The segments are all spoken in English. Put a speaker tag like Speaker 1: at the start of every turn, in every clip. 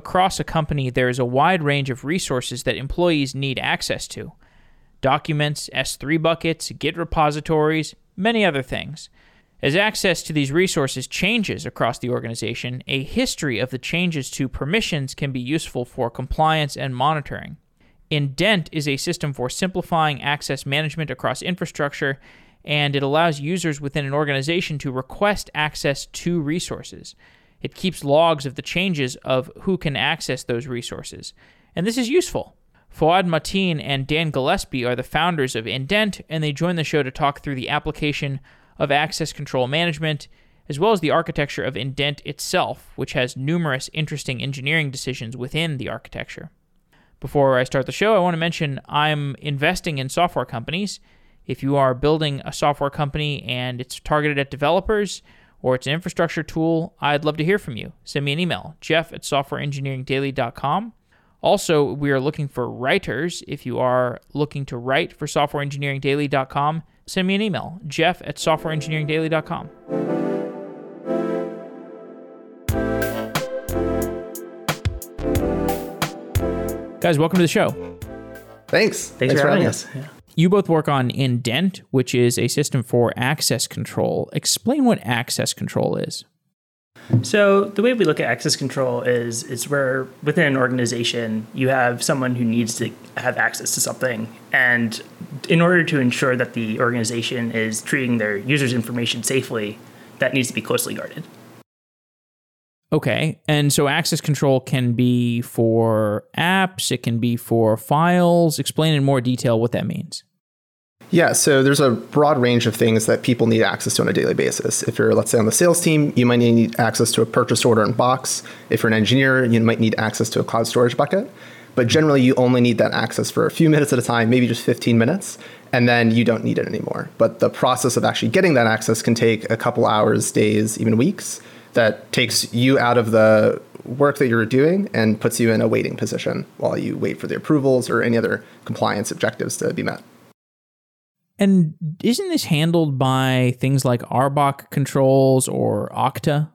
Speaker 1: across a company, there is a wide range of resources that employees need access to documents, S3 buckets, Git repositories, many other things. As access to these resources changes across the organization, a history of the changes to permissions can be useful for compliance and monitoring. Indent is a system for simplifying access management across infrastructure, and it allows users within an organization to request access to resources. It keeps logs of the changes of who can access those resources. And this is useful. Fouad Matin and Dan Gillespie are the founders of Indent, and they join the show to talk through the application of access control management, as well as the architecture of Indent itself, which has numerous interesting engineering decisions within the architecture. Before I start the show, I want to mention I'm investing in software companies. If you are building a software company and it's targeted at developers or it's an infrastructure tool, I'd love to hear from you. Send me an email, jeff at softwareengineeringdaily.com. Also, we are looking for writers. If you are looking to write for softwareengineeringdaily.com, send me an email, jeff at softwareengineeringdaily.com. Guys, welcome to the show.
Speaker 2: Thanks.
Speaker 3: Thanks, for having us. Yeah.
Speaker 1: You both work on Indent, which is a system for access control. Explain what access control is.
Speaker 3: So the way we look at access control is is where within an organization you have someone who needs to have access to something, and in order to ensure that the organization is treating their users' information safely, that needs to be closely guarded.
Speaker 1: Okay. And so access control can be for apps, it can be for files. Explain in more detail what that means.
Speaker 2: Yeah, so there's a broad range of things that people need access to on a daily basis. If you're, let's say, on the sales team, you might need access to a purchase order in box. If you're an engineer, you might need access to a cloud storage bucket. But generally, you only need that access for a few minutes at a time, maybe just 15 minutes, and then you don't need it anymore. But the process of actually getting that access can take a couple hours, days, even weeks that takes you out of the work that you're doing and puts you in a waiting position while you wait for the approvals or any other compliance objectives to be met.
Speaker 1: And isn't this handled by things like RBAC controls or Okta?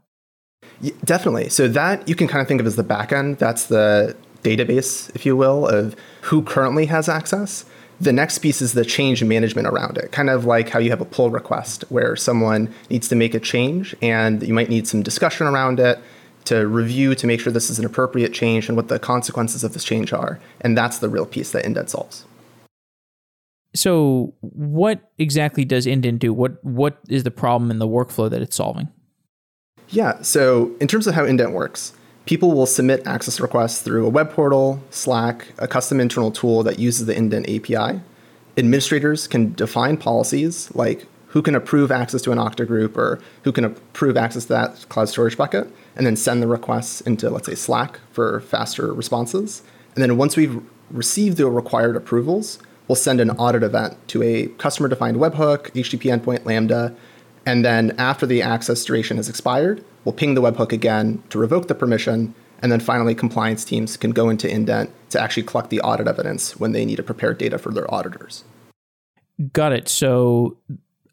Speaker 2: Yeah, definitely. So that you can kind of think of as the backend. That's the database, if you will, of who currently has access. The next piece is the change management around it, kind of like how you have a pull request where someone needs to make a change and you might need some discussion around it to review to make sure this is an appropriate change and what the consequences of this change are. And that's the real piece that Indent solves.
Speaker 1: So, what exactly does Indent do? What what is the problem in the workflow that it's solving?
Speaker 2: Yeah, so in terms of how Indent works, people will submit access requests through a web portal, Slack, a custom internal tool that uses the Indent API. Administrators can define policies like who can approve access to an Okta group or who can approve access to that cloud storage bucket, and then send the requests into, let's say, Slack for faster responses. And then once we've received the required approvals, we'll send an audit event to a customer defined webhook, HTTP endpoint, Lambda. And then after the access duration has expired, we'll ping the webhook again to revoke the permission. And then finally, compliance teams can go into Indent to actually collect the audit evidence when they need to prepare data for their auditors.
Speaker 1: Got it. So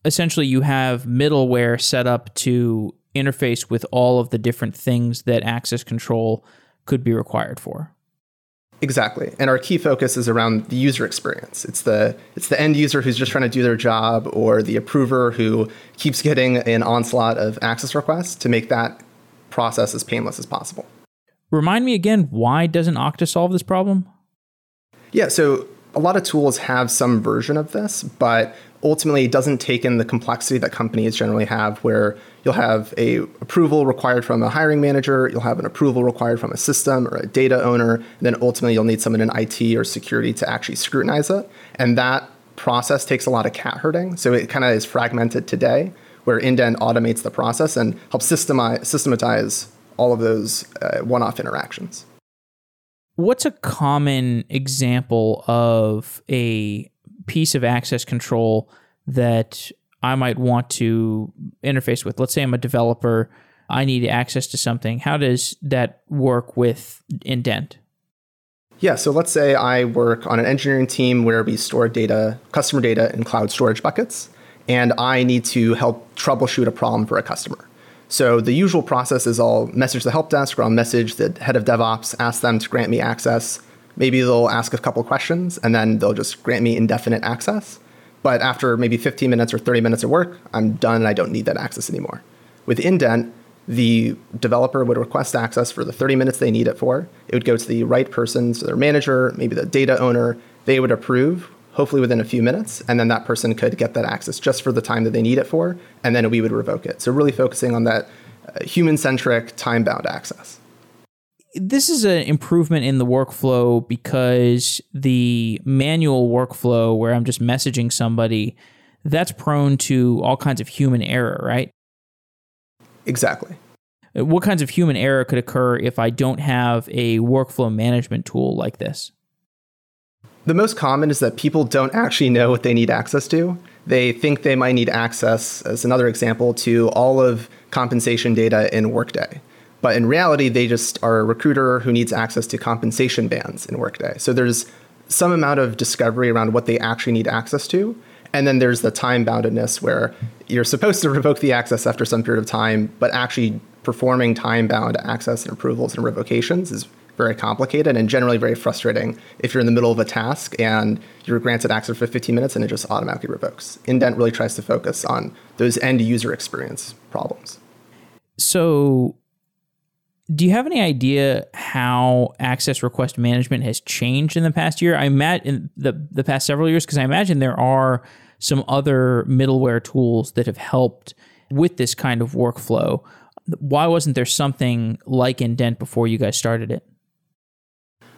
Speaker 1: essentially, you have middleware set up to interface with all of the different things that access control could be required for.
Speaker 2: Exactly. And our key focus is around the user experience. It's the it's the end user who's just trying to do their job or the approver who keeps getting an onslaught of access requests to make that process as painless as possible.
Speaker 1: Remind me again, why doesn't Okta solve this problem?
Speaker 2: Yeah, so a lot of tools have some version of this, but ultimately it doesn't take in the complexity that companies generally have where you'll have a approval required from a hiring manager you'll have an approval required from a system or a data owner and then ultimately you'll need someone in it or security to actually scrutinize it. And that process takes a lot of cat herding so it kind of is fragmented today where indent automates the process and helps systemize, systematize all of those uh, one-off interactions.
Speaker 1: What's a common example of a piece of access control that I might want to interface with. Let's say I'm a developer, I need access to something. How does that work with Indent?
Speaker 2: Yeah, so let's say I work on an engineering team where we store data, customer data in cloud storage buckets, and I need to help troubleshoot a problem for a customer. So the usual process is I'll message the help desk or I'll message the head of DevOps, ask them to grant me access. Maybe they'll ask a couple questions and then they'll just grant me indefinite access. But after maybe 15 minutes or 30 minutes of work, I'm done and I don't need that access anymore. With indent, the developer would request access for the 30 minutes they need it for. It would go to the right person, so their manager, maybe the data owner. They would approve, hopefully within a few minutes, and then that person could get that access just for the time that they need it for, and then we would revoke it. So, really focusing on that uh, human centric, time bound access.
Speaker 1: This is an improvement in the workflow because the manual workflow where I'm just messaging somebody, that's prone to all kinds of human error, right?
Speaker 2: Exactly.
Speaker 1: What kinds of human error could occur if I don't have a workflow management tool like this?
Speaker 2: The most common is that people don't actually know what they need access to. They think they might need access, as another example, to all of compensation data in Workday. But in reality, they just are a recruiter who needs access to compensation bands in Workday. So there's some amount of discovery around what they actually need access to. And then there's the time boundedness where you're supposed to revoke the access after some period of time, but actually performing time bound access and approvals and revocations is very complicated and generally very frustrating if you're in the middle of a task and you're granted access for 15 minutes and it just automatically revokes. Indent really tries to focus on those end user experience problems.
Speaker 1: So, do you have any idea how access request management has changed in the past year? I imagine the the past several years because I imagine there are some other middleware tools that have helped with this kind of workflow. Why wasn't there something like Indent before you guys started it?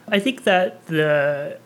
Speaker 3: I think that the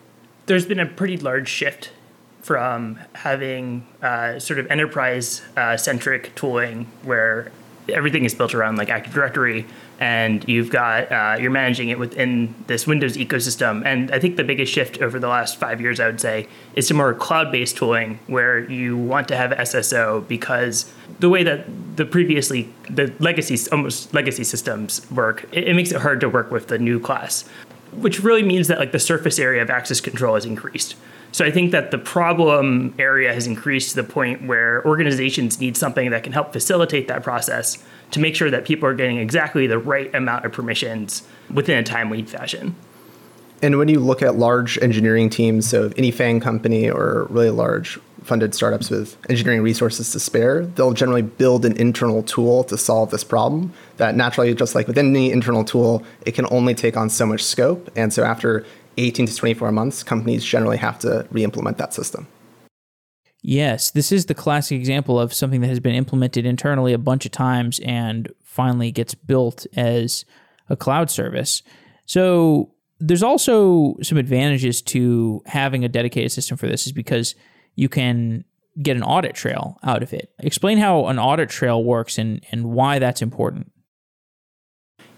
Speaker 3: there's been a pretty large shift from having uh, sort of enterprise uh, centric tooling where everything is built around like Active Directory and you've got uh, you're managing it within this Windows ecosystem. And I think the biggest shift over the last five years, I would say, is to more cloud-based tooling where you want to have SSO because the way that the previously the legacy almost legacy systems work, it, it makes it hard to work with the new class, which really means that like the surface area of access control has increased. So I think that the problem area has increased to the point where organizations need something that can help facilitate that process to make sure that people are getting exactly the right amount of permissions within a timely fashion.
Speaker 2: And when you look at large engineering teams, so any FANG company or really large funded startups with engineering resources to spare, they'll generally build an internal tool to solve this problem that naturally, just like with any internal tool, it can only take on so much scope. And so after 18 to 24 months, companies generally have to re implement that system.
Speaker 1: Yes, this is the classic example of something that has been implemented internally a bunch of times and finally gets built as a cloud service. So there's also some advantages to having a dedicated system for this is because you can get an audit trail out of it. Explain how an audit trail works and, and why that's important.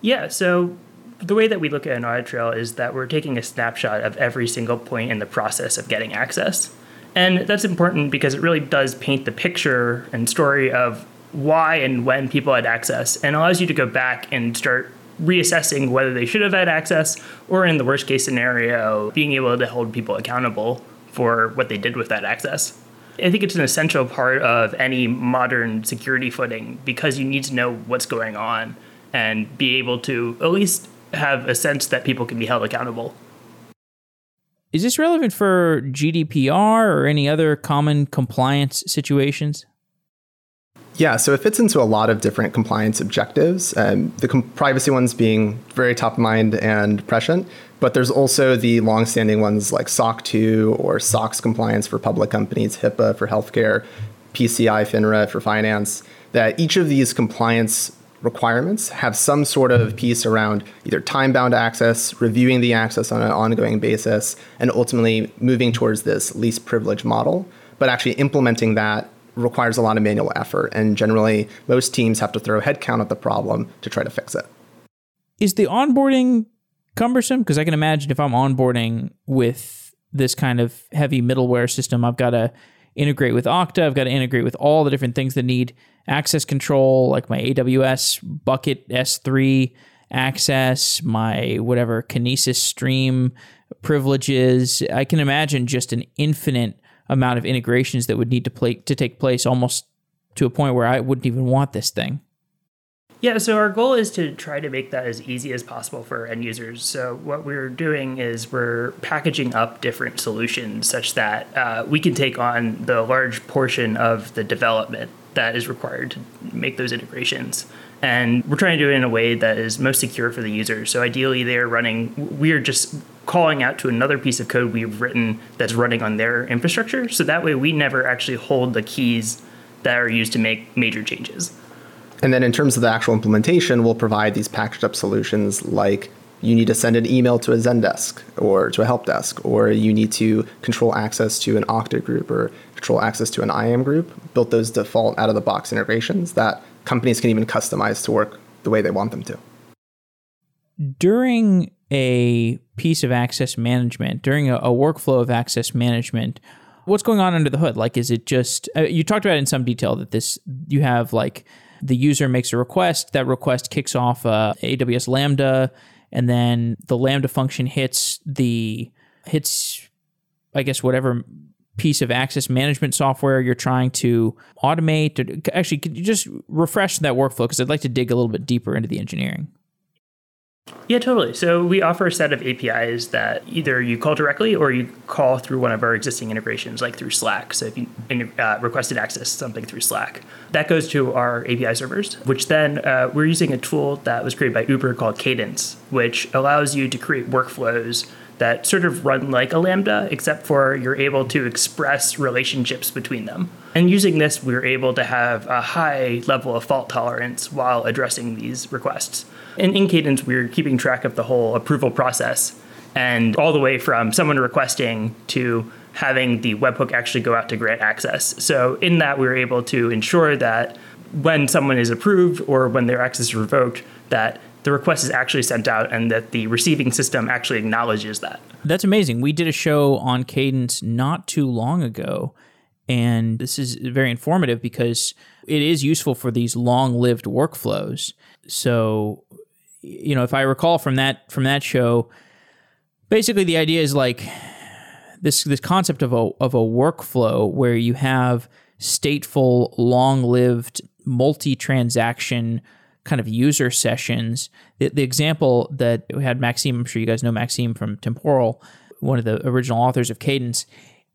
Speaker 3: Yeah, so the way that we look at an audit trail is that we're taking a snapshot of every single point in the process of getting access. And that's important because it really does paint the picture and story of why and when people had access and allows you to go back and start reassessing whether they should have had access or in the worst case scenario being able to hold people accountable for what they did with that access. I think it's an essential part of any modern security footing because you need to know what's going on and be able to at least have a sense that people can be held accountable.
Speaker 1: Is this relevant for GDPR or any other common compliance situations?
Speaker 2: Yeah, so it fits into a lot of different compliance objectives. Um, the com- privacy ones being very top of mind and prescient, but there's also the long-standing ones like SOC 2 or SOX compliance for public companies, HIPAA for healthcare, PCI FINRA for finance. That each of these compliance requirements have some sort of piece around either time bound access, reviewing the access on an ongoing basis, and ultimately moving towards this least privilege model. But actually implementing that requires a lot of manual effort. And generally, most teams have to throw headcount at the problem to try to fix it.
Speaker 1: Is the onboarding cumbersome? Because I can imagine if I'm onboarding with this kind of heavy middleware system, I've got to integrate with Okta, I've got to integrate with all the different things that need access control, like my AWS bucket S3 access, my whatever Kinesis stream privileges. I can imagine just an infinite amount of integrations that would need to play to take place almost to a point where I wouldn't even want this thing.
Speaker 3: Yeah, so our goal is to try to make that as easy as possible for end users. So what we're doing is we're packaging up different solutions such that uh, we can take on the large portion of the development that is required to make those integrations. And we're trying to do it in a way that is most secure for the user. So ideally, they're running, we are just calling out to another piece of code we've written that's running on their infrastructure. So that way, we never actually hold the keys that are used to make major changes.
Speaker 2: And then in terms of the actual implementation, we'll provide these packaged up solutions like you need to send an email to a Zendesk or to a help desk, or you need to control access to an Okta group or control access to an IAM group. Built those default out of the box integrations that companies can even customize to work the way they want them to.
Speaker 1: During a piece of access management, during a, a workflow of access management, what's going on under the hood? Like, is it just, uh, you talked about in some detail that this, you have like, the user makes a request, that request kicks off uh, AWS Lambda, and then the Lambda function hits the hits, I guess, whatever piece of access management software you're trying to automate. Actually, could you just refresh that workflow? Because I'd like to dig a little bit deeper into the engineering.
Speaker 3: Yeah, totally. So we offer a set of APIs that either you call directly or you call through one of our existing integrations, like through Slack. So if you uh, requested access to something through Slack, that goes to our API servers, which then uh, we're using a tool that was created by Uber called Cadence, which allows you to create workflows that sort of run like a Lambda, except for you're able to express relationships between them. And using this, we're able to have a high level of fault tolerance while addressing these requests. And in Cadence, we're keeping track of the whole approval process and all the way from someone requesting to having the webhook actually go out to grant access. So in that, we we're able to ensure that when someone is approved or when their access is revoked, that the request is actually sent out and that the receiving system actually acknowledges that.
Speaker 1: That's amazing. We did a show on Cadence not too long ago, and this is very informative because it is useful for these long-lived workflows. So you know, if I recall from that from that show, basically the idea is like this this concept of a of a workflow where you have stateful, long-lived, multi-transaction kind of user sessions. The, the example that we had Maxime, I'm sure you guys know Maxime from Temporal, one of the original authors of Cadence.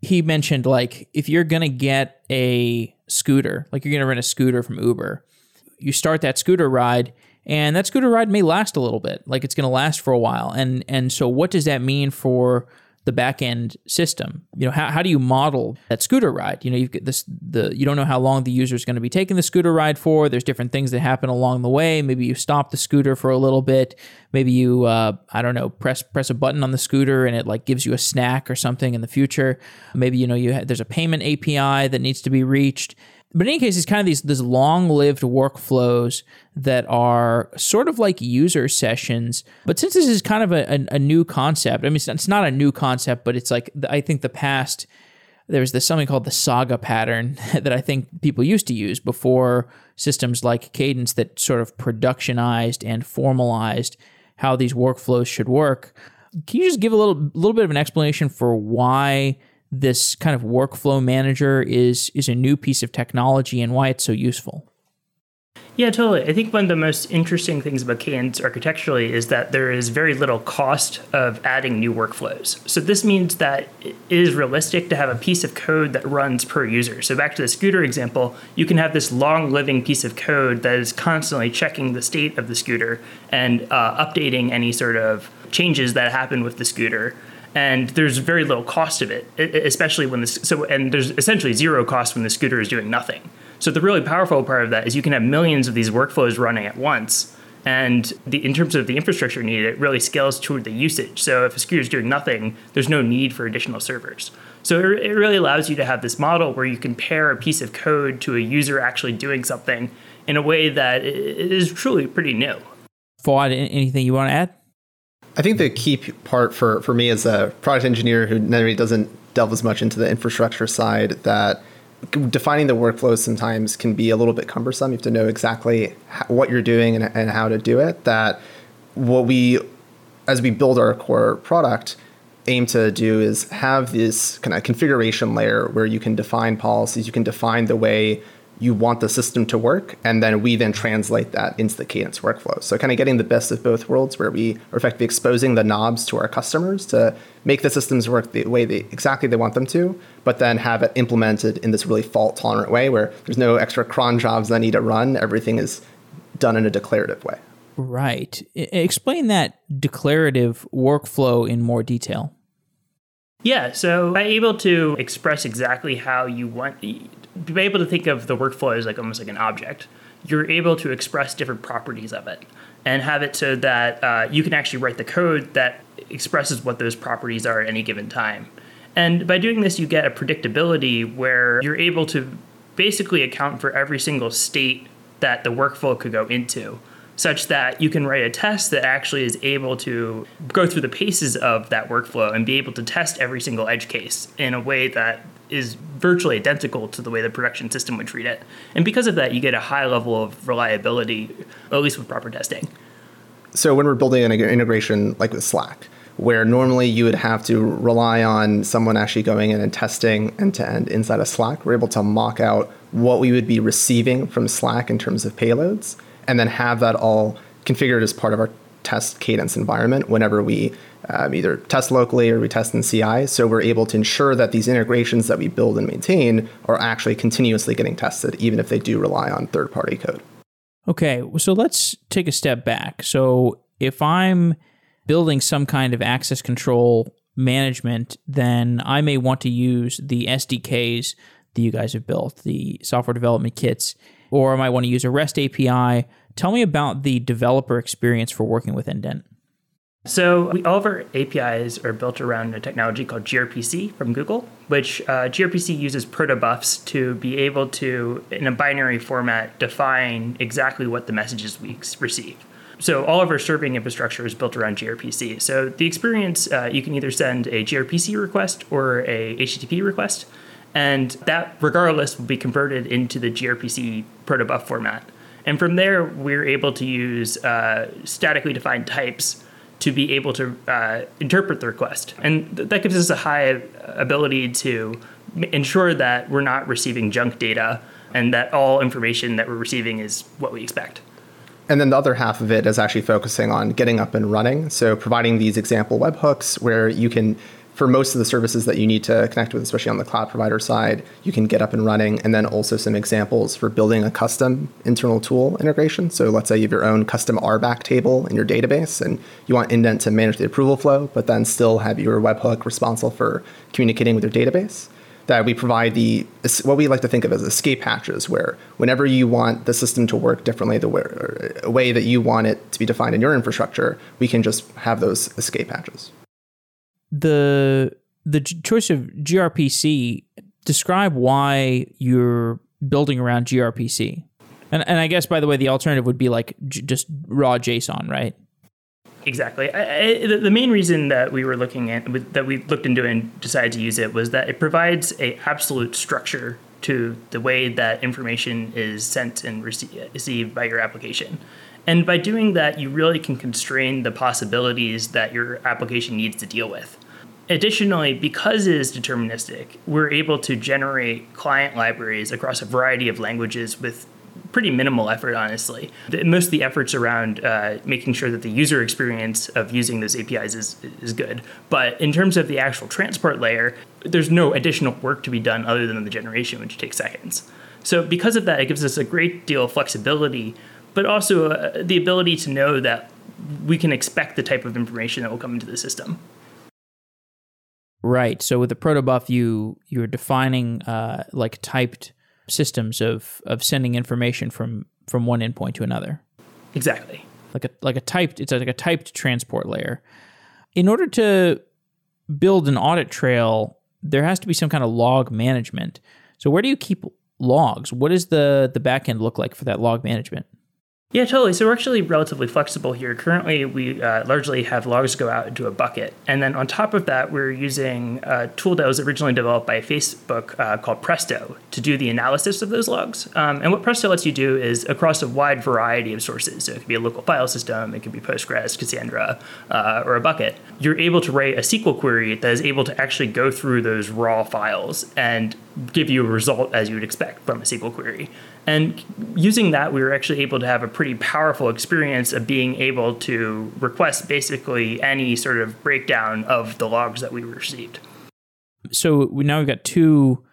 Speaker 1: He mentioned like if you're gonna get a scooter, like you're gonna rent a scooter from Uber, you start that scooter ride and that scooter ride may last a little bit. Like it's going to last for a while. And and so what does that mean for the back end system? You know how, how do you model that scooter ride? You know you've got this the you don't know how long the user is going to be taking the scooter ride for. There's different things that happen along the way. Maybe you stop the scooter for a little bit. Maybe you uh, i don't know press press a button on the scooter and it like gives you a snack or something in the future. Maybe you know you ha- there's a payment api that needs to be reached but in any case, it's kind of these these long lived workflows that are sort of like user sessions. But since this is kind of a, a, a new concept, I mean, it's, it's, not a new concept, but it's like I think the past there was this something called the saga pattern that I think people used to use before systems like Cadence that sort of productionized and formalized how these workflows should work. Can you just give a little little bit of an explanation for why? This kind of workflow manager is is a new piece of technology and why it's so useful.
Speaker 3: Yeah, totally. I think one of the most interesting things about Cadence architecturally is that there is very little cost of adding new workflows. So this means that it is realistic to have a piece of code that runs per user. So back to the scooter example, you can have this long living piece of code that is constantly checking the state of the scooter and uh, updating any sort of changes that happen with the scooter and there's very little cost of it, especially when this. So, and there's essentially zero cost when the scooter is doing nothing. So the really powerful part of that is you can have millions of these workflows running at once, and the, in terms of the infrastructure needed, it really scales toward the usage. So if a scooter is doing nothing, there's no need for additional servers. So it, it really allows you to have this model where you can pair a piece of code to a user actually doing something in a way that is truly pretty new.
Speaker 1: Fouad, anything you want to add?
Speaker 2: I think the key part for, for me as a product engineer who maybe doesn't delve as much into the infrastructure side that defining the workflows sometimes can be a little bit cumbersome. You have to know exactly what you're doing and, and how to do it. That what we, as we build our core product, aim to do is have this kind of configuration layer where you can define policies, you can define the way you want the system to work, and then we then translate that into the Cadence workflow. So kind of getting the best of both worlds, where we are effectively exposing the knobs to our customers to make the systems work the way they exactly they want them to, but then have it implemented in this really fault tolerant way where there's no extra cron jobs that need to run. Everything is done in a declarative way.
Speaker 1: Right. I- explain that declarative workflow in more detail.
Speaker 3: Yeah, so by able to express exactly how you want, be able to think of the workflow as like almost like an object, you're able to express different properties of it and have it so that uh, you can actually write the code that expresses what those properties are at any given time. And by doing this, you get a predictability where you're able to basically account for every single state that the workflow could go into such that you can write a test that actually is able to go through the paces of that workflow and be able to test every single edge case in a way that is virtually identical to the way the production system would treat it. And because of that, you get a high level of reliability, at least with proper testing.
Speaker 2: So when we're building an integration like with Slack, where normally you would have to rely on someone actually going in and testing end to end inside of Slack, we're able to mock out what we would be receiving from Slack in terms of payloads and then have that all configured as part of our test cadence environment whenever we um, either test locally or we test in CI. So we're able to ensure that these integrations that we build and maintain are actually continuously getting tested, even if they do rely on third party code.
Speaker 1: Okay, so let's take a step back. So if I'm building some kind of access control management, then I may want to use the SDKs that you guys have built, the software development kits or I might want to use a REST API. Tell me about the developer experience for working with Indent.
Speaker 3: So we, all of our APIs are built around a technology called gRPC from Google, which uh, gRPC uses protobufs to be able to, in a binary format, define exactly what the messages we receive. So all of our serving infrastructure is built around gRPC. So the experience, uh, you can either send a gRPC request or a HTTP request and that regardless will be converted into the gRPC protobuf format. And from there, we're able to use uh, statically defined types to be able to uh, interpret the request. And th- that gives us a high ability to ensure that we're not receiving junk data and that all information that we're receiving is what we expect.
Speaker 2: And then the other half of it is actually focusing on getting up and running. So providing these example webhooks where you can for most of the services that you need to connect with, especially on the cloud provider side, you can get up and running. And then also some examples for building a custom internal tool integration. So let's say you have your own custom RBAC table in your database and you want Indent to manage the approval flow, but then still have your webhook responsible for communicating with your database. That we provide the what we like to think of as escape hatches, where whenever you want the system to work differently, the way, a way that you want it to be defined in your infrastructure, we can just have those escape hatches
Speaker 1: the the choice of gRPC. Describe why you're building around gRPC. And, and I guess, by the way, the alternative would be like j- just raw JSON, right?
Speaker 3: Exactly. I, I, the main reason that we were looking at that we looked into and decided to use it was that it provides a absolute structure to the way that information is sent and received by your application. And by doing that, you really can constrain the possibilities that your application needs to deal with. Additionally, because it is deterministic, we're able to generate client libraries across a variety of languages with pretty minimal effort, honestly. Most of the efforts around uh, making sure that the user experience of using those APIs is, is good. But in terms of the actual transport layer, there's no additional work to be done other than the generation, which takes seconds. So, because of that, it gives us a great deal of flexibility but also uh, the ability to know that we can expect the type of information that will come into the system.
Speaker 1: Right. So with the protobuf, you you're defining uh, like typed systems of of sending information from from one endpoint to another.
Speaker 3: Exactly.
Speaker 1: Like a like a typed it's like a typed transport layer. In order to build an audit trail, there has to be some kind of log management. So where do you keep logs? What does the the backend look like for that log management?
Speaker 3: Yeah, totally. So we're actually relatively flexible here. Currently, we uh, largely have logs go out into a bucket. And then on top of that, we're using a tool that was originally developed by Facebook uh, called Presto to do the analysis of those logs. Um, and what Presto lets you do is across a wide variety of sources. So it could be a local file system, it could be Postgres, Cassandra, uh, or a bucket. You're able to write a SQL query that is able to actually go through those raw files and give you a result as you would expect from a SQL query. And using that, we were actually able to have a pretty powerful experience of being able to request basically any sort of breakdown of the logs that we received.
Speaker 1: So we now we've got two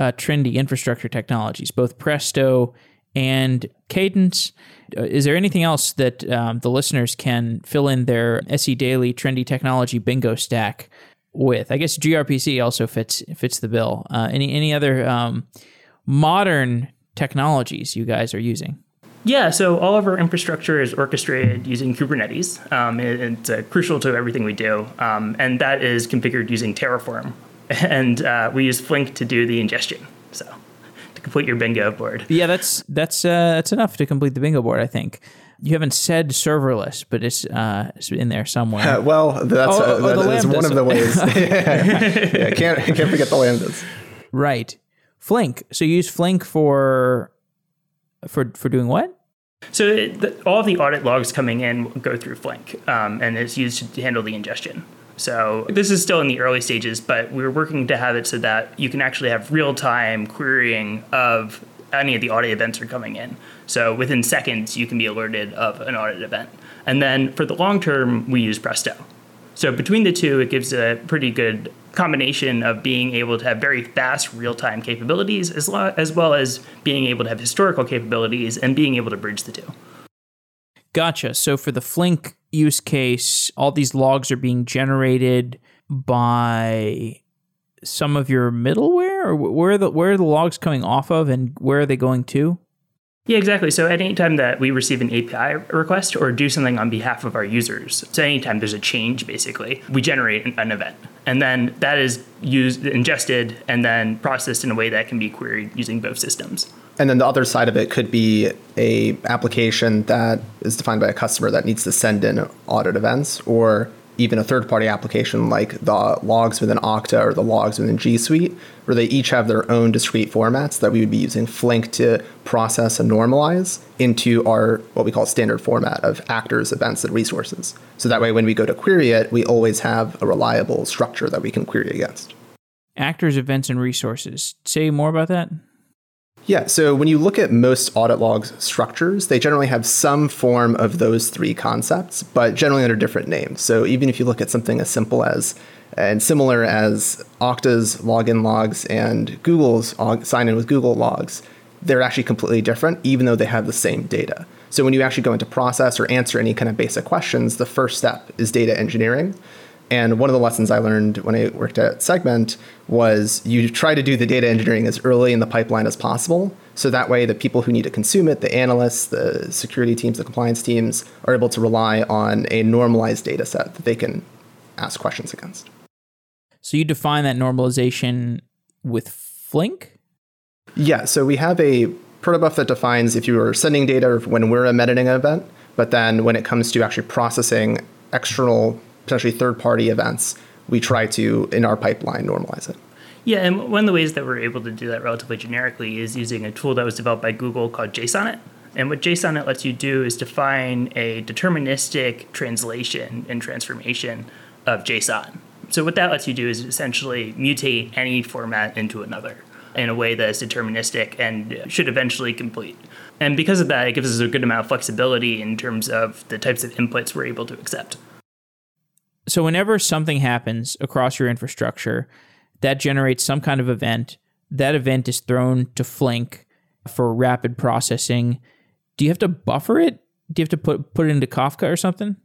Speaker 1: uh, trendy infrastructure technologies, both Presto and Cadence. Uh, is there anything else that um, the listeners can fill in their SE Daily trendy technology bingo stack with? I guess gRPC also fits fits the bill. Uh, any any other um, modern technologies you guys are using?
Speaker 3: Yeah, so all of our infrastructure is orchestrated using Kubernetes. Um, it's uh, crucial to everything we do, um, and that is configured using Terraform. And uh, we use Flink to do the ingestion. So to complete your bingo board.
Speaker 1: Yeah, that's that's uh, that's enough to complete the bingo board. I think. You haven't said serverless, but it's, uh, it's in there somewhere.
Speaker 2: well, that's
Speaker 1: Oh, oh,
Speaker 2: that
Speaker 1: the
Speaker 2: is one of the ways. yeah, can't can't forget the lambdas.
Speaker 1: Right. Flink. So you use Flink for for for doing what?
Speaker 3: So it, the, all of the audit logs coming in go through Flink, um, and it's used to handle the ingestion. So this is still in the early stages, but we're working to have it so that you can actually have real-time querying of any of the audit events are coming in. So within seconds, you can be alerted of an audit event. And then for the long term, we use Presto. So between the two, it gives a pretty good combination of being able to have very fast real-time capabilities as, lo- as well as being able to have historical capabilities and being able to bridge the two.
Speaker 1: Gotcha. So for the Flink use case, all these logs are being generated by some of your middleware, or where are the where are the logs coming off of, and where are they going to?
Speaker 3: Yeah, exactly. So at any time that we receive an API request or do something on behalf of our users, so anytime there's a change, basically, we generate an, an event. And then that is used, ingested, and then processed in a way that can be queried using both systems.
Speaker 2: And then the other side of it could be a application that is defined by a customer that needs to send in audit events, or even a third-party application like the logs within Okta or the logs within G Suite, where they each have their own discrete formats that we would be using Flink to process and normalize into our what we call standard format of actors, events, and resources. So that way, when we go to query it, we always have a reliable structure that we can query against.
Speaker 1: Actors, events, and resources. Say more about that.
Speaker 2: Yeah, so when you look at most audit logs structures, they generally have some form of those three concepts, but generally under different names. So even if you look at something as simple as and similar as Okta's login logs and Google's sign in with Google logs, they're actually completely different, even though they have the same data. So when you actually go into process or answer any kind of basic questions, the first step is data engineering. And one of the lessons I learned when I worked at Segment was you try to do the data engineering as early in the pipeline as possible. So that way, the people who need to consume it, the analysts, the security teams, the compliance teams, are able to rely on a normalized data set that they can ask questions against.
Speaker 1: So you define that normalization with Flink?
Speaker 2: Yeah, so we have a protobuf that defines if you are sending data or when we're emitting an event, but then when it comes to actually processing external potentially third party events, we try to, in our pipeline, normalize it.
Speaker 3: Yeah, and one of the ways that we're able to do that relatively generically is using a tool that was developed by Google called Jsonnet. And what Jsonnet lets you do is define a deterministic translation and transformation of JSON. So what that lets you do is essentially mutate any format into another in a way that is deterministic and should eventually complete. And because of that, it gives us a good amount of flexibility in terms of the types of inputs we're able to accept.
Speaker 1: So whenever something happens across your infrastructure that generates some kind of event, that event is thrown to Flink for rapid processing. Do you have to buffer it? Do you have to put put it into Kafka or something?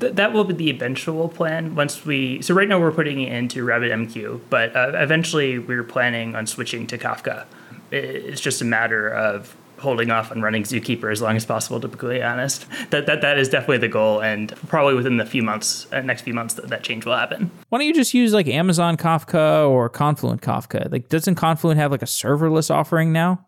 Speaker 3: Th- that will be the eventual plan once we. So right now we're putting it into RabbitMQ, but uh, eventually we're planning on switching to Kafka. It's just a matter of holding off on running Zookeeper as long as possible. To be completely honest, that that that is definitely the goal, and probably within the few months, uh, next few months, that, that change will happen.
Speaker 1: Why don't you just use like Amazon Kafka or Confluent Kafka? Like, doesn't Confluent have like a serverless offering now?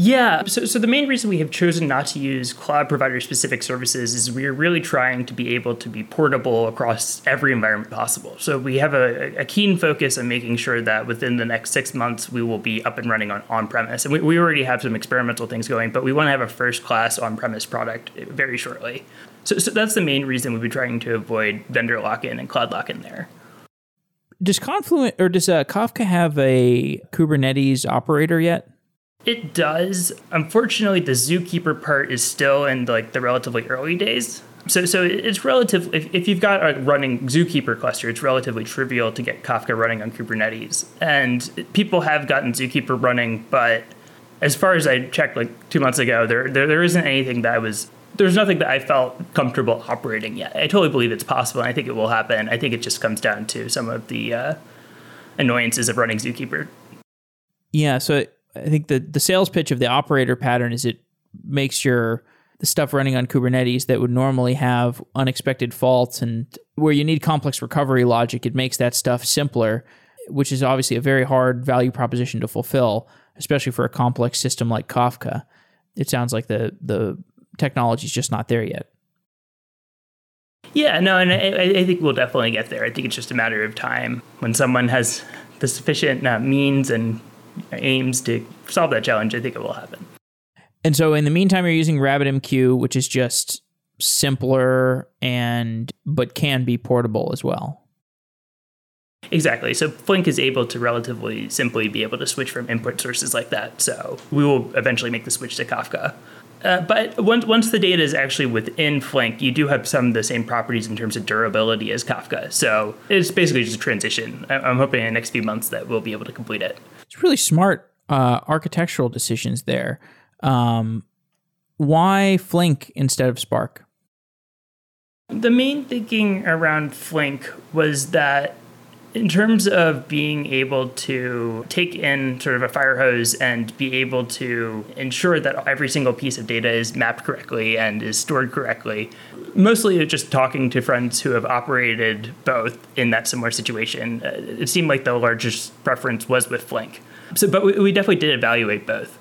Speaker 3: Yeah. So, so the main reason we have chosen not to use cloud provider specific services is we're really trying to be able to be portable across every environment possible. So we have a, a keen focus on making sure that within the next six months we will be up and running on on premise. And we, we already have some experimental things going, but we want to have a first class on premise product very shortly. So, so that's the main reason we've been trying to avoid vendor lock in and cloud lock in there.
Speaker 1: Does Confluent or does uh, Kafka have a Kubernetes operator yet?
Speaker 3: It does. Unfortunately, the zookeeper part is still in like the relatively early days. So, so it's relative. If, if you've got a running zookeeper cluster, it's relatively trivial to get Kafka running on Kubernetes. And people have gotten zookeeper running, but as far as I checked like two months ago, there, there there isn't anything that I was there's nothing that I felt comfortable operating yet. I totally believe it's possible, and I think it will happen. I think it just comes down to some of the uh, annoyances of running Zookeeper.
Speaker 1: Yeah, so I think the the sales pitch of the operator pattern is it makes your the stuff running on Kubernetes that would normally have unexpected faults and where you need complex recovery logic, it makes that stuff simpler, which is obviously a very hard value proposition to fulfill, especially for a complex system like Kafka. It sounds like the the technology is just not there yet.
Speaker 3: Yeah, no, and I, I, think we'll definitely get there. I think it's just a matter of time when someone has the sufficient uh, means and aims to solve that challenge. I think it will happen.
Speaker 1: And so, in the meantime, you're using RabbitMQ, which is just simpler and but can be portable as well.
Speaker 3: Exactly. So Flink is able to relatively simply be able to switch from input sources like that. So we will eventually make the switch to Kafka. Uh, but once once the data is actually within Flink, you do have some of the same properties in terms of durability as Kafka. So it's basically just a transition. I'm hoping in the next few months that we'll be able to complete it.
Speaker 1: It's really smart uh, architectural decisions there. Um, why Flink instead of Spark?
Speaker 3: The main thinking around Flink was that in terms of being able to take in sort of a fire hose and be able to ensure that every single piece of data is mapped correctly and is stored correctly, mostly just talking to friends who have operated both in that similar situation, uh, it seemed like the largest preference was with Flink. So, but we, we definitely did evaluate both.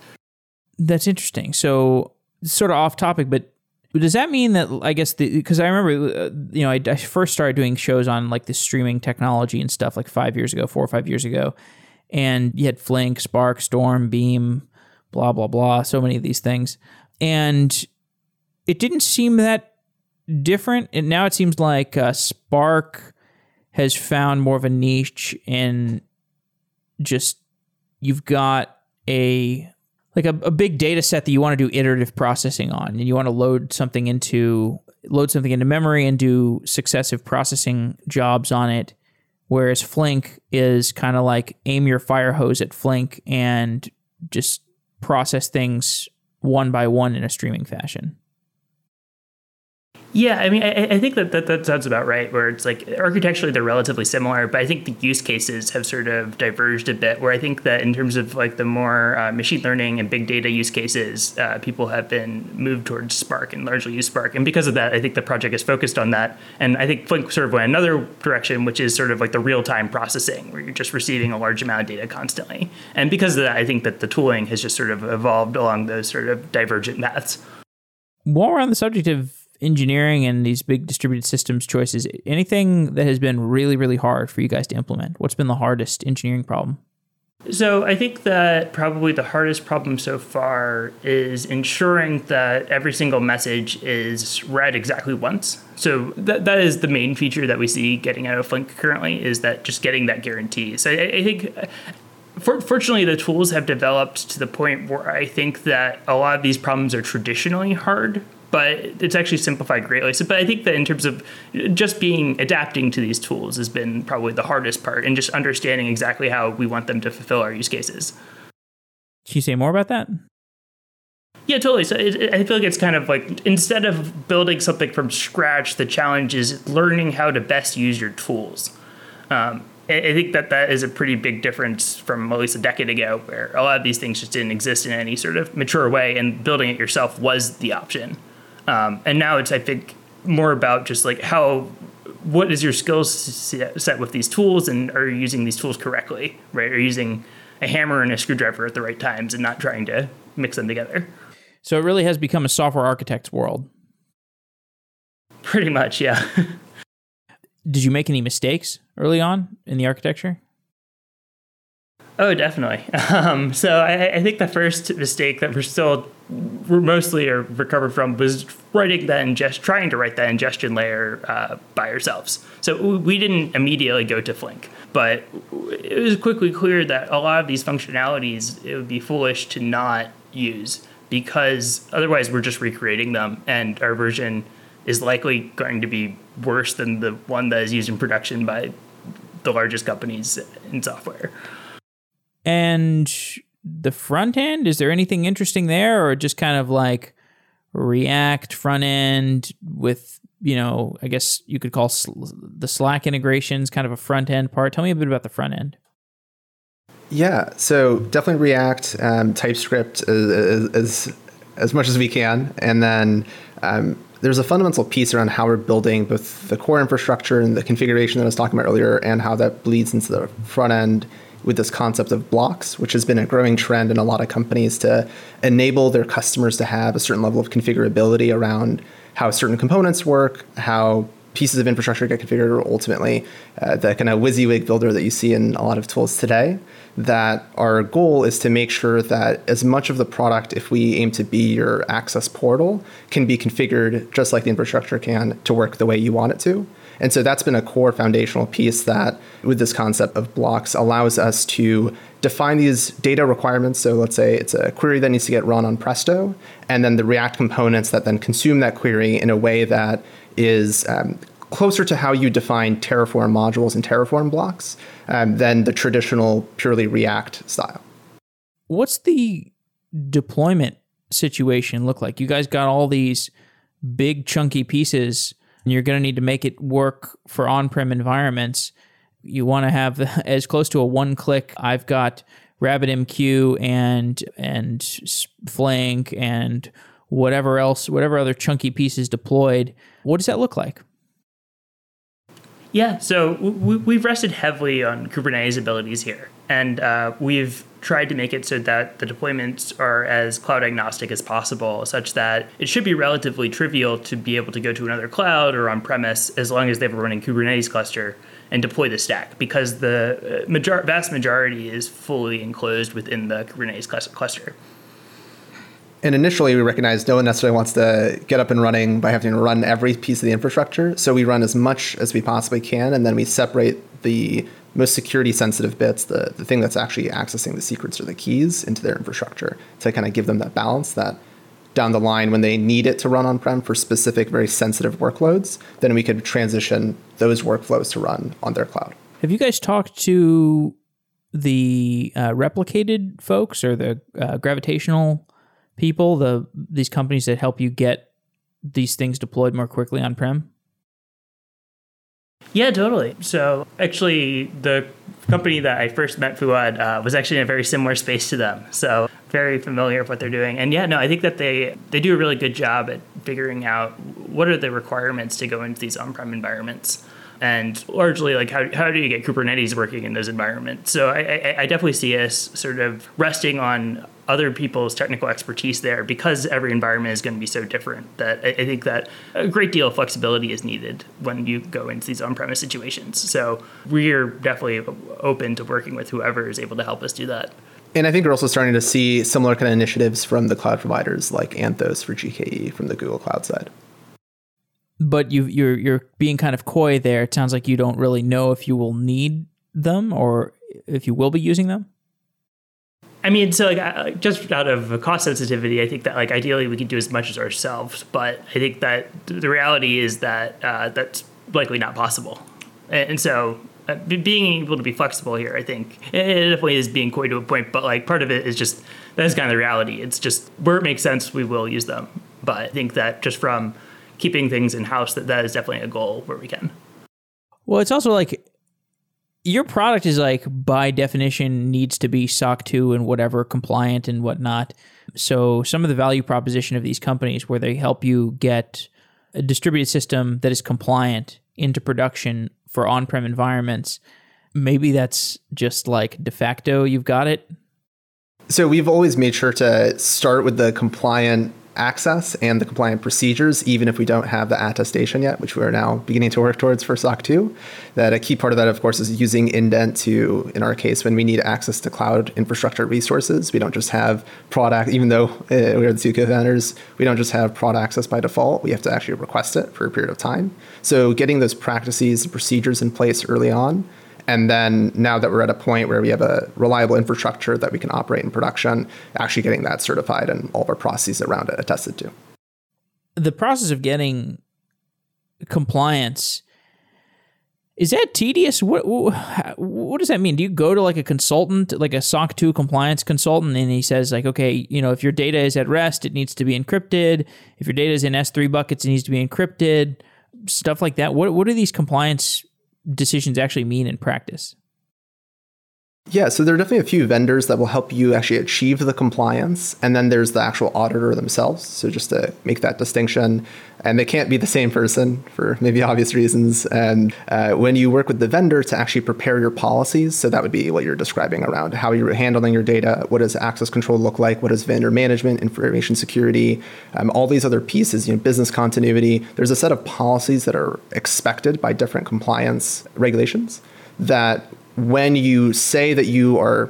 Speaker 1: That's interesting. So, sort of off topic, but does that mean that I guess because I remember uh, you know I, I, first started doing shows on like the streaming technology and stuff like five years ago, four or five years ago, and you had Flink, Spark, Storm, Beam, blah blah blah, so many of these things, and it didn't seem that different. And now it seems like uh, Spark has found more of a niche in just you've got a like a, a big data set that you want to do iterative processing on and you want to load something into load something into memory and do successive processing jobs on it. Whereas flink is kind of like aim your fire hose at flink and just process things one by one in a streaming fashion
Speaker 3: yeah, I mean, I, I, think that, that that sounds about right. Where it's like architecturally they're relatively similar, but I think the use cases have sort of diverged a bit. Where I think that in terms of like the more uh, machine learning and big data use cases, uh, people have been moved towards Spark and largely use Spark. And because of that, I think the project is focused on that. And I think Flink sort of went another direction, which is sort of like the real time processing, where you're just receiving a large amount of data constantly. And because of that, I think that the tooling has just sort of evolved along those sort of divergent paths.
Speaker 1: While we're on the subject of engineering and these big distributed systems choices, anything that has been really, really hard for you guys to implement? What's been the hardest engineering problem?
Speaker 3: So I think that probably the hardest problem so far is ensuring that every single message is read exactly once. So that that is the main feature that we see getting out of Flink currently is that just getting that guarantee. So I, I think. fortunately, the tools have developed to the point where I think that a lot of these problems are traditionally hard but it's actually simplified greatly. So, but I think that in terms of just being adapting to these tools has been probably the hardest part, and just understanding exactly how we want them to fulfill our use cases.
Speaker 1: Can you say more about that?
Speaker 3: Yeah, totally. So it, I feel like it's kind of like instead of building something from scratch, the challenge is learning how to best use your tools. Um, I think that that is a pretty big difference from at least a decade ago, where a lot of these things just didn't exist in any sort of mature way, and building it yourself was the option. Um, and now it's I think more about just like how what is your skill set with these tools and are you using these tools correctly right are you using a hammer and a screwdriver at the right times and not trying to mix them together.
Speaker 1: So it really has become a software architect's world.
Speaker 3: Pretty much, yeah.
Speaker 1: Did you make any mistakes early on in the architecture?
Speaker 3: Oh, definitely. Um, so I, I, think the first mistake that we're still mostly are recovered from was writing that ingest, trying to write that ingestion layer uh, by ourselves. So we didn't immediately go to Flink, but it was quickly clear that a lot of these functionalities it would be foolish to not use because otherwise we're just recreating them, and our version is likely going to be worse than the one that is used in production by the largest companies in software.
Speaker 1: And the front end, is there anything interesting there, or just kind of like React front end with you know, I guess you could call the Slack integrations kind of a front end part. Tell me a bit about the front end.
Speaker 2: Yeah, so definitely React, um, TypeScript as, as, as much as we can, and then um, there's a fundamental piece around how we're building both the core infrastructure and the configuration that I was talking about earlier, and how that bleeds into the front end with this concept of blocks, which has been a growing trend in a lot of companies to enable their customers to have a certain level of configurability around how certain components work, how pieces of infrastructure get configured, or ultimately uh, the kind of WYSIWYG builder that you see in a lot of tools today. That our goal is to make sure that as much of the product, if we aim to be your access portal, can be configured just like the infrastructure can to work the way you want it to. And so that's been a core foundational piece that, with this concept of blocks, allows us to define these data requirements. So let's say it's a query that needs to get run on Presto, and then the React components that then consume that query in a way that is um, closer to how you define Terraform modules and Terraform blocks um, than the traditional purely React style.
Speaker 1: What's the deployment situation look like? You guys got all these big chunky pieces and you're going to need to make it work for on-prem environments. You want to have as close to a one-click. I've got RabbitMQ and and Flink and whatever else, whatever other chunky pieces deployed. What does that look like?
Speaker 3: Yeah, so we, have rested heavily on Kubernetes abilities here, and uh, we've tried to make it so that the deployments are as cloud agnostic as possible, such that it should be relatively trivial to be able to go to another cloud or on premise as long as they have a running Kubernetes cluster and deploy the stack, because the uh, major- vast majority is fully enclosed within the Kubernetes cluster.
Speaker 2: And initially, we recognized no one necessarily wants to get up and running by having to run every piece of the infrastructure. So we run as much as we possibly can, and then we separate the most security sensitive bits, the, the thing that's actually accessing the secrets or the keys into their infrastructure to kind of give them that balance that down the line when they need it to run on prem for specific, very sensitive workloads, then we could transition those workflows to run on their cloud.
Speaker 1: Have you guys talked to the uh, replicated folks or the uh, gravitational people, the these companies that help you get these things deployed more quickly on prem?
Speaker 3: Yeah, totally. So actually, the company that I first met Fouad uh, was actually in a very similar space to them. So very familiar with what they're doing. And yeah, no, I think that they they do a really good job at figuring out what are the requirements to go into these on-prem environments and largely like how, how do you get kubernetes working in those environments so I, I, I, definitely see us sort of resting on other people's technical expertise there because every environment is going to be so different that I, I think that a great deal of flexibility is needed when you go into these on-premise situations so we're definitely open to working with whoever is able to help us do that
Speaker 2: and I think we're also starting to see similar kind of initiatives from the cloud providers like Anthos for GKE from the Google Cloud side
Speaker 1: but you you're you're being kind of coy there. It sounds like you don't really know if you will need them or if you will be using them.
Speaker 3: I mean, so like just out of cost sensitivity, I think that like ideally we could do as much as ourselves, but I think that the reality is that uh, that's likely not possible, and so uh, being able to be flexible here, I think it definitely is being coy to a point, but like part of it is just that's kind of the reality. It's just where it makes sense, we will use them, but I think that just from keeping things in house, that that is definitely a goal where we can.
Speaker 1: Well, it's also like your product is like by definition needs to be SOC 2 and whatever compliant and whatnot. So some of the value proposition of these companies where they help you get a distributed system that is compliant into production for on-prem environments, maybe that's just like de facto you've got it.
Speaker 2: So we've always made sure to start with the compliant access and the compliant procedures, even if we don't have the attestation yet, which we're now beginning to work towards for SOC 2. That a key part of that, of course, is using indent to, in our case, when we need access to cloud infrastructure resources, we don't just have product, even though uh, we're the two co-founders, we don't just have prod access by default. We have to actually request it for a period of time. So getting those practices and procedures in place early on and then now that we're at a point where we have a reliable infrastructure that we can operate in production, actually getting that certified and all of our processes around it attested to.
Speaker 1: The process of getting compliance is that tedious? What what does that mean? Do you go to like a consultant, like a SOC 2 compliance consultant, and he says like, okay, you know, if your data is at rest, it needs to be encrypted. If your data is in S3 buckets, it needs to be encrypted. Stuff like that. What what are these compliance decisions actually mean in practice?
Speaker 2: Yeah, so there are definitely a few vendors that will help you actually achieve the compliance. And then there's the actual auditor themselves. So just to make that distinction, and they can't be the same person for maybe obvious reasons. And uh, when you work with the vendor to actually prepare your policies, so that would be what you're describing around how you're handling your data, what does access control look like, what is vendor management, information security, um, all these other pieces, you know, business continuity. There's a set of policies that are expected by different compliance regulations that when you say that you are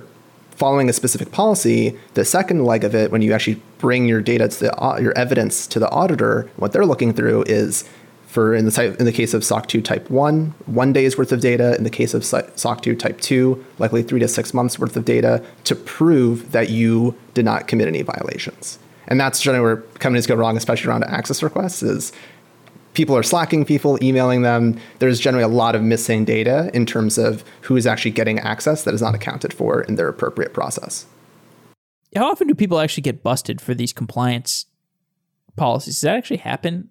Speaker 2: following a specific policy, the second leg of it, when you actually bring your data to the uh, your evidence to the auditor, what they're looking through is for in the type, in the case of SOC 2 Type 1, one day's worth of data. In the case of SOC 2 Type 2, likely three to six months worth of data to prove that you did not commit any violations. And that's generally where companies go wrong, especially around access requests, is people are slacking people, emailing them. There's generally a lot of missing data in terms of who is actually getting access that is not accounted for in their appropriate process.
Speaker 1: How often do people actually get busted for these compliance policies? Does that actually happen?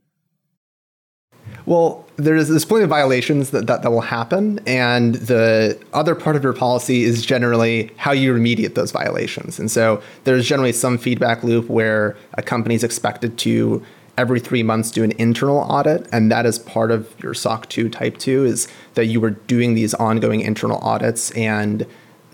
Speaker 2: Well, there's, there's plenty of violations that, that, that will happen. And the other part of your policy is generally how you remediate those violations. And so there's generally some feedback loop where a company is expected to every three months do an internal audit and that is part of your soc 2 type 2 is that you were doing these ongoing internal audits and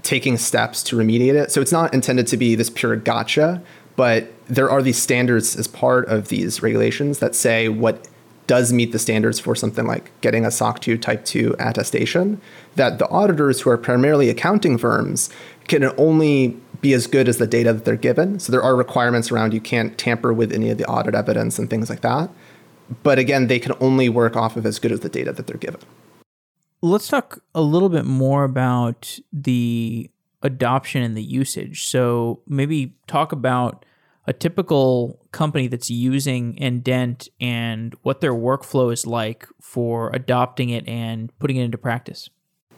Speaker 2: taking steps to remediate it. So it's not intended to be this pure gotcha but there are these standards as part of these regulations that say what does meet the standards for something like getting a SOC 2 Type 2 attestation, that the auditors who are primarily accounting firms can only be as good as the data that they're given. So there are requirements around you can't tamper with any of the audit evidence and things like that. But again, they can only work off of as good as the data that they're given.
Speaker 1: Let's talk a little bit more about the adoption and the usage. So maybe talk about a typical company that's using Indent and what their workflow is like for adopting it and putting it into practice.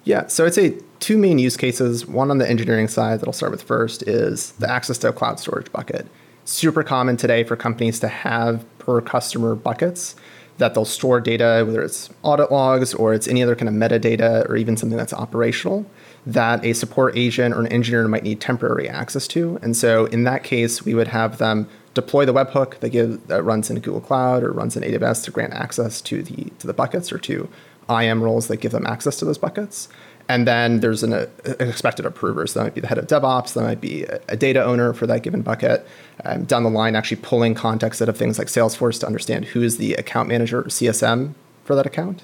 Speaker 2: Yeah, so I'd say two main use cases. One on the engineering side that I'll start with first is the access to a cloud storage bucket. Super common today for companies to have per customer buckets that they'll store data, whether it's audit logs or it's any other kind of metadata or even something that's operational that a support agent or an engineer might need temporary access to. And so in that case, we would have them deploy the webhook that, give, that runs in Google Cloud or runs in AWS to grant access to the to the buckets or to IAM roles that give them access to those buckets. And then there's an, uh, expected approver. So that might be the head of DevOps, that might be a, data owner for that given bucket. Um, down the line, actually pulling context out of things like Salesforce to understand who is the account manager or CSM for that account.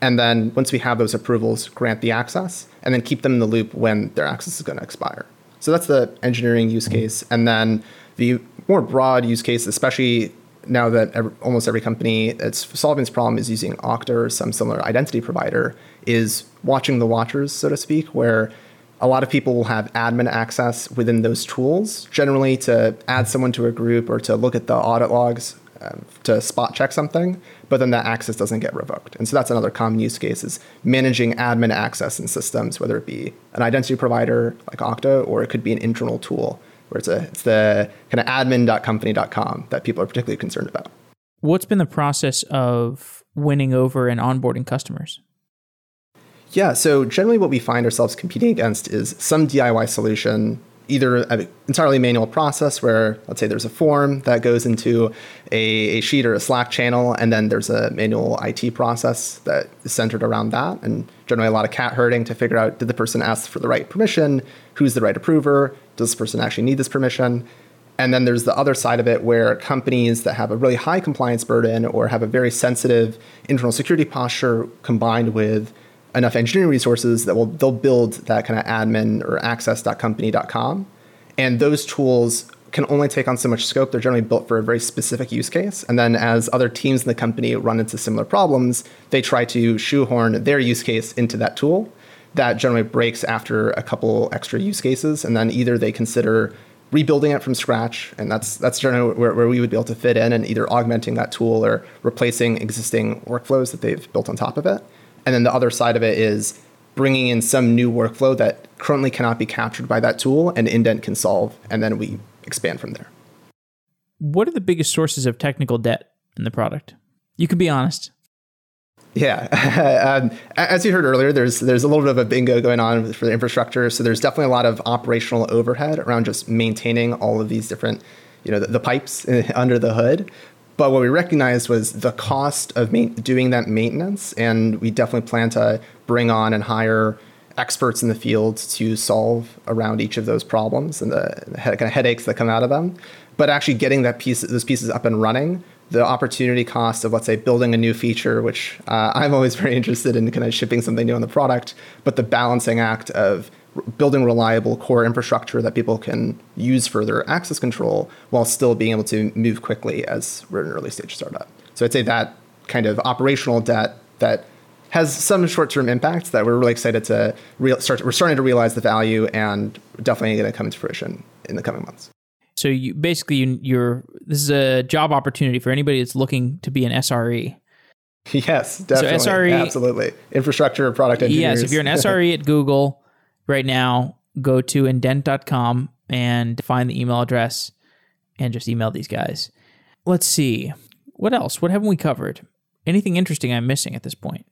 Speaker 2: And then once we have those approvals, grant the access and then keep them in the loop when their access is going to expire. So that's the engineering use case. And then the more broad use case, especially now that every, almost every company that's solving this problem is using Okta or some similar identity provider, is watching the watchers, so to speak, where a lot of people will have admin access within those tools, generally to add someone to a group or to look at the audit logs um, to spot check something, but then that access doesn't get revoked. And so that's another common use case is managing admin access in systems, whether it be an identity provider like Okta or it could be an internal tool where it's, a, it's the kind of admin.company.com that people are particularly concerned about.
Speaker 1: What's been the process of winning over and onboarding customers?
Speaker 2: Yeah, so generally what we find ourselves competing against is some DIY solution either an entirely manual process where, let's say, there's a form that goes into a, a, sheet or a Slack channel, and then there's a manual IT process that is centered around that, and generally a lot of cat herding to figure out did the person ask for the right permission, who's the right approver, does this person actually need this permission, and then there's the other side of it where companies that have a really high compliance burden or have a very sensitive internal security posture combined with enough engineering resources that will they'll build that kind of admin or access.company.com. And those tools can only take on so much scope. They're generally built for a very specific use case. And then as other teams in the company run into similar problems, they try to shoehorn their use case into that tool. That generally breaks after a couple extra use cases. And then either they consider rebuilding it from scratch, and that's that's generally where, where we would be able to fit in and either augmenting that tool or replacing existing workflows that they've built on top of it. And then the other side of it is bringing in some new workflow that currently cannot be captured by that tool and indent can solve, and then we expand from there.
Speaker 1: What are the biggest sources of technical debt in the product? You can be honest.
Speaker 2: Yeah, um, as you heard earlier, there's there's a little bit of a bingo going on for the infrastructure. So there's definitely a lot of operational overhead around just maintaining all of these different, you know, the, the pipes under the hood. But what we recognized was the cost of ma- doing that maintenance, and we definitely plan to bring on and hire experts in the field to solve around each of those problems and the, the kind of headaches that come out of them. But actually getting that piece, those pieces up and running the opportunity cost of let's say building a new feature which uh, i'm always very interested in kind of shipping something new on the product but the balancing act of building reliable core infrastructure that people can use for their access control while still being able to move quickly as we're an early stage startup. So i'd say that kind of operational debt that has some short-term impacts that we're really excited to start we're starting to realize the value and definitely going to come into fruition in the coming months
Speaker 1: so you basically you, you're this is a job opportunity for anybody that's looking to be an SRE.
Speaker 2: Yes, definitely. So SRE, absolutely. Infrastructure and product engineers.
Speaker 1: Yes, if you're an SRE at Google right now, go to indent.com and find the email address and just email these guys. Let's see. What else? What haven't we covered? Anything interesting I'm missing at this point?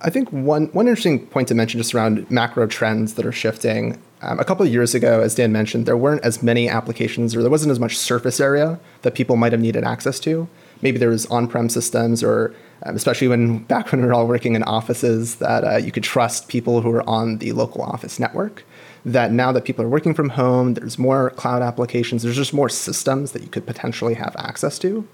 Speaker 2: I think one one interesting point to mention just around macro trends that are shifting. Um, a couple of years ago, as Dan mentioned, there weren't as many applications, or there wasn't as much surface area that people might have needed access to. Maybe there was on-prem systems, or um, especially when back when we were all working in offices, that uh, you could trust people who were on the local office network. That now that people are working from home, there's more cloud applications. There's just more systems that you could potentially have access to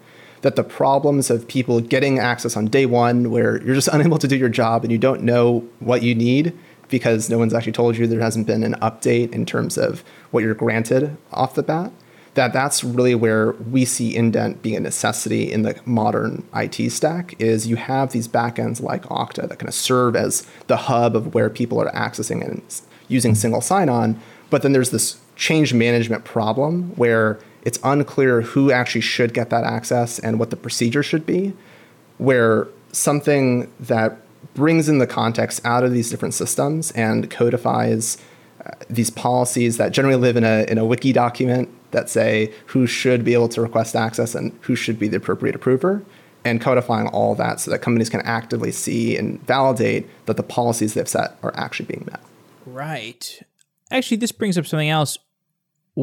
Speaker 2: that the problems of people getting access on day one, where you're just unable to do your job and you don't know what you need because no one's actually told you, there hasn't been an update in terms of what you're granted off the bat, that that's really where we see indent being a necessity in the modern IT stack is you have these backends like Okta that kind of serve as the hub of where people are accessing and using single sign-on, but then there's this change management problem where it's unclear who actually should get that access and what the procedure should be, where something that brings in the context out of these different systems and codifies uh, these policies that generally live in a, in a wiki document that say who should be able to request access and who should be the appropriate approver and codifying all that so that companies can actively see and validate that the policies they've set are actually being met.
Speaker 1: Right. Actually, this brings up something else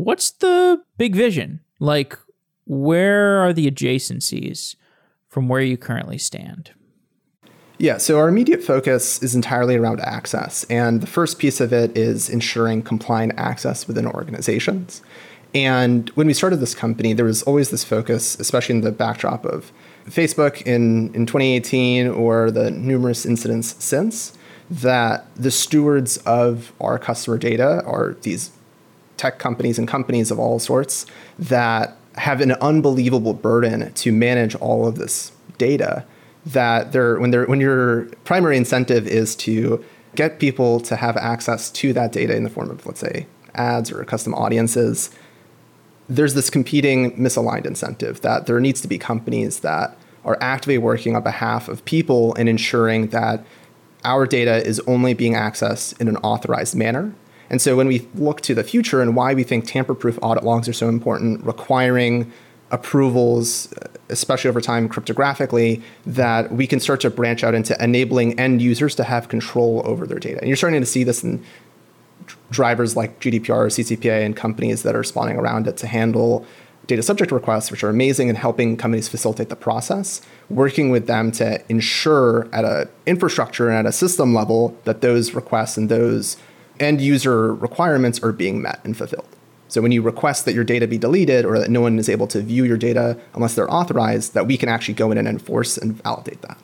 Speaker 1: what's the big vision? Like, where are the adjacencies from where you currently stand?
Speaker 2: Yeah, so our immediate focus is entirely around access. And the first piece of it is ensuring compliant access within organizations. And when we started this company, there was always this focus, especially in the backdrop of Facebook in, in 2018 or the numerous incidents since, that the stewards of our customer data are these tech companies and companies of all sorts that have an unbelievable burden to manage all of this data that they're when they're when your primary incentive is to get people to have access to that data in the form of let's say ads or custom audiences there's this competing misaligned incentive that there needs to be companies that are actively working on behalf of people and ensuring that our data is only being accessed in an authorized manner and so when we look to the future and why we think tamper-proof audit logs are so important, requiring approvals, especially over time cryptographically, that we can start to branch out into enabling end users to have control over their data. And you're starting to see this in drivers like GDPR, CCPA, and companies that are spawning around it to handle data subject requests, which are amazing in helping companies facilitate the process, working with them to ensure at a infrastructure and at a system level that those requests and those end user requirements are being met and fulfilled. So when you request that your data be deleted or that no one is able to view your data unless they're authorized, that we can actually go in and enforce and validate that.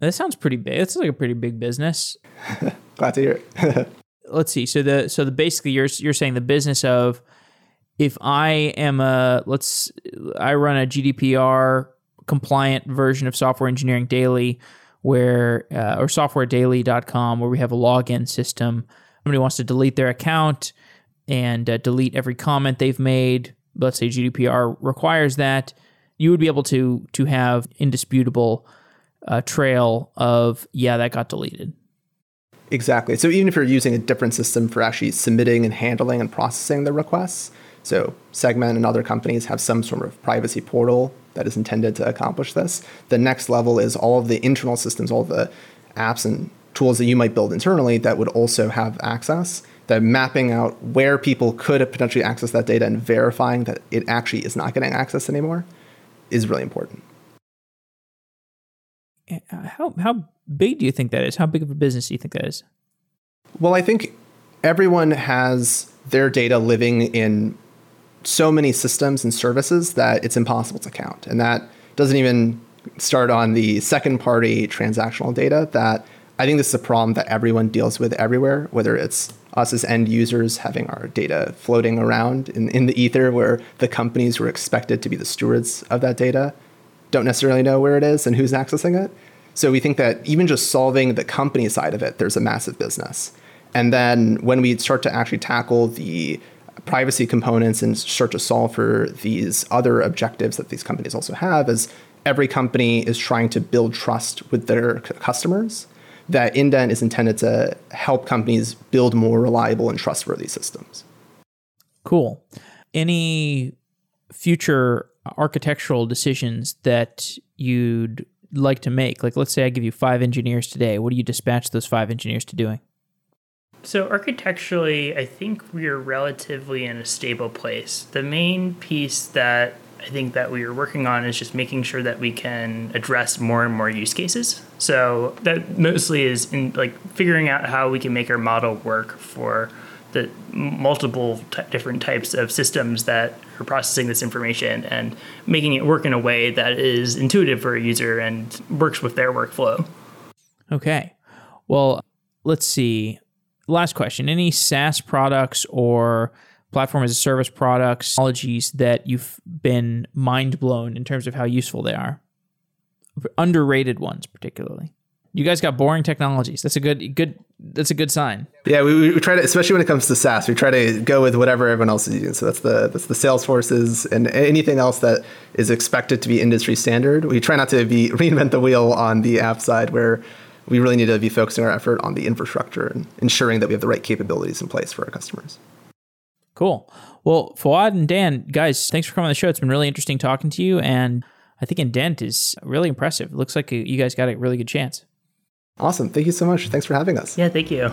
Speaker 1: That sounds pretty big. It's like a pretty big business.
Speaker 2: Glad to hear it.
Speaker 1: Let's see. So the so the basically you're you're saying the business of if I am a let's I run a GDPR compliant version of Software Engineering Daily where uh, or softwaredaily.com where we have a login system. Somebody wants to delete their account and uh, delete every comment they've made. Let's say GDPR requires that. You would be able to to have indisputable uh, trail of yeah that got deleted.
Speaker 2: Exactly. So even if you're using a different system for actually submitting and handling and processing the requests, so Segment and other companies have some sort of privacy portal that is intended to accomplish this. The next level is all of the internal systems, all the apps and tools that you might build internally that would also have access. That mapping out where people could potentially access that data and verifying that it actually is not getting access anymore is really important.
Speaker 1: Uh, how how big do you think that is? How big of a business do you think that is?
Speaker 2: Well, I think everyone has their data living in so many systems and services that it's impossible to count. And that doesn't even start on the second party transactional data that I think this is a problem that everyone deals with everywhere, whether it's us as end users having our data floating around in, in the ether where the companies who are expected to be the stewards of that data don't necessarily know where it is and who's accessing it. So we think that even just solving the company side of it, there's a massive business. And then when we start to actually tackle the privacy components and start to solve for these other objectives that these companies also have is every company is trying to build trust with their customers that indent is intended to help companies build more reliable and trustworthy systems.
Speaker 1: Cool. Any future architectural decisions that you'd like to make? Like let's say i give you five engineers today. What do you dispatch those five engineers to doing?
Speaker 3: So architecturally, I think we're relatively in a stable place. The main piece that I think that we are working on is just making sure that we can address more and more use cases. So that mostly is in like figuring out how we can make our model work for the multiple t- different types of systems that are processing this information and making it work in a way that is intuitive for a user and works with their workflow.
Speaker 1: Okay. Well, let's see last question any SaaS products or platform as a service products, technologies that you've been mind blown in terms of how useful they are? Underrated ones, particularly. You guys got boring technologies. That's a good, good. That's a good sign.
Speaker 2: Yeah, we, we try to, especially when it comes to SaaS, we try to go with whatever everyone else is using. So that's the that's the Salesforces and anything else that is expected to be industry standard. We try not to be reinvent the wheel on the app side, where we really need to be focusing our effort on the infrastructure and ensuring that we have the right capabilities in place for our customers.
Speaker 1: Cool. Well, Fouad and Dan, guys, thanks for coming on the show. It's been really interesting talking to you. And I think Indent is really impressive. It looks like uh, you guys got a really good chance.
Speaker 2: Awesome. Thank you so much. Thanks for having us.
Speaker 3: Yeah, thank you.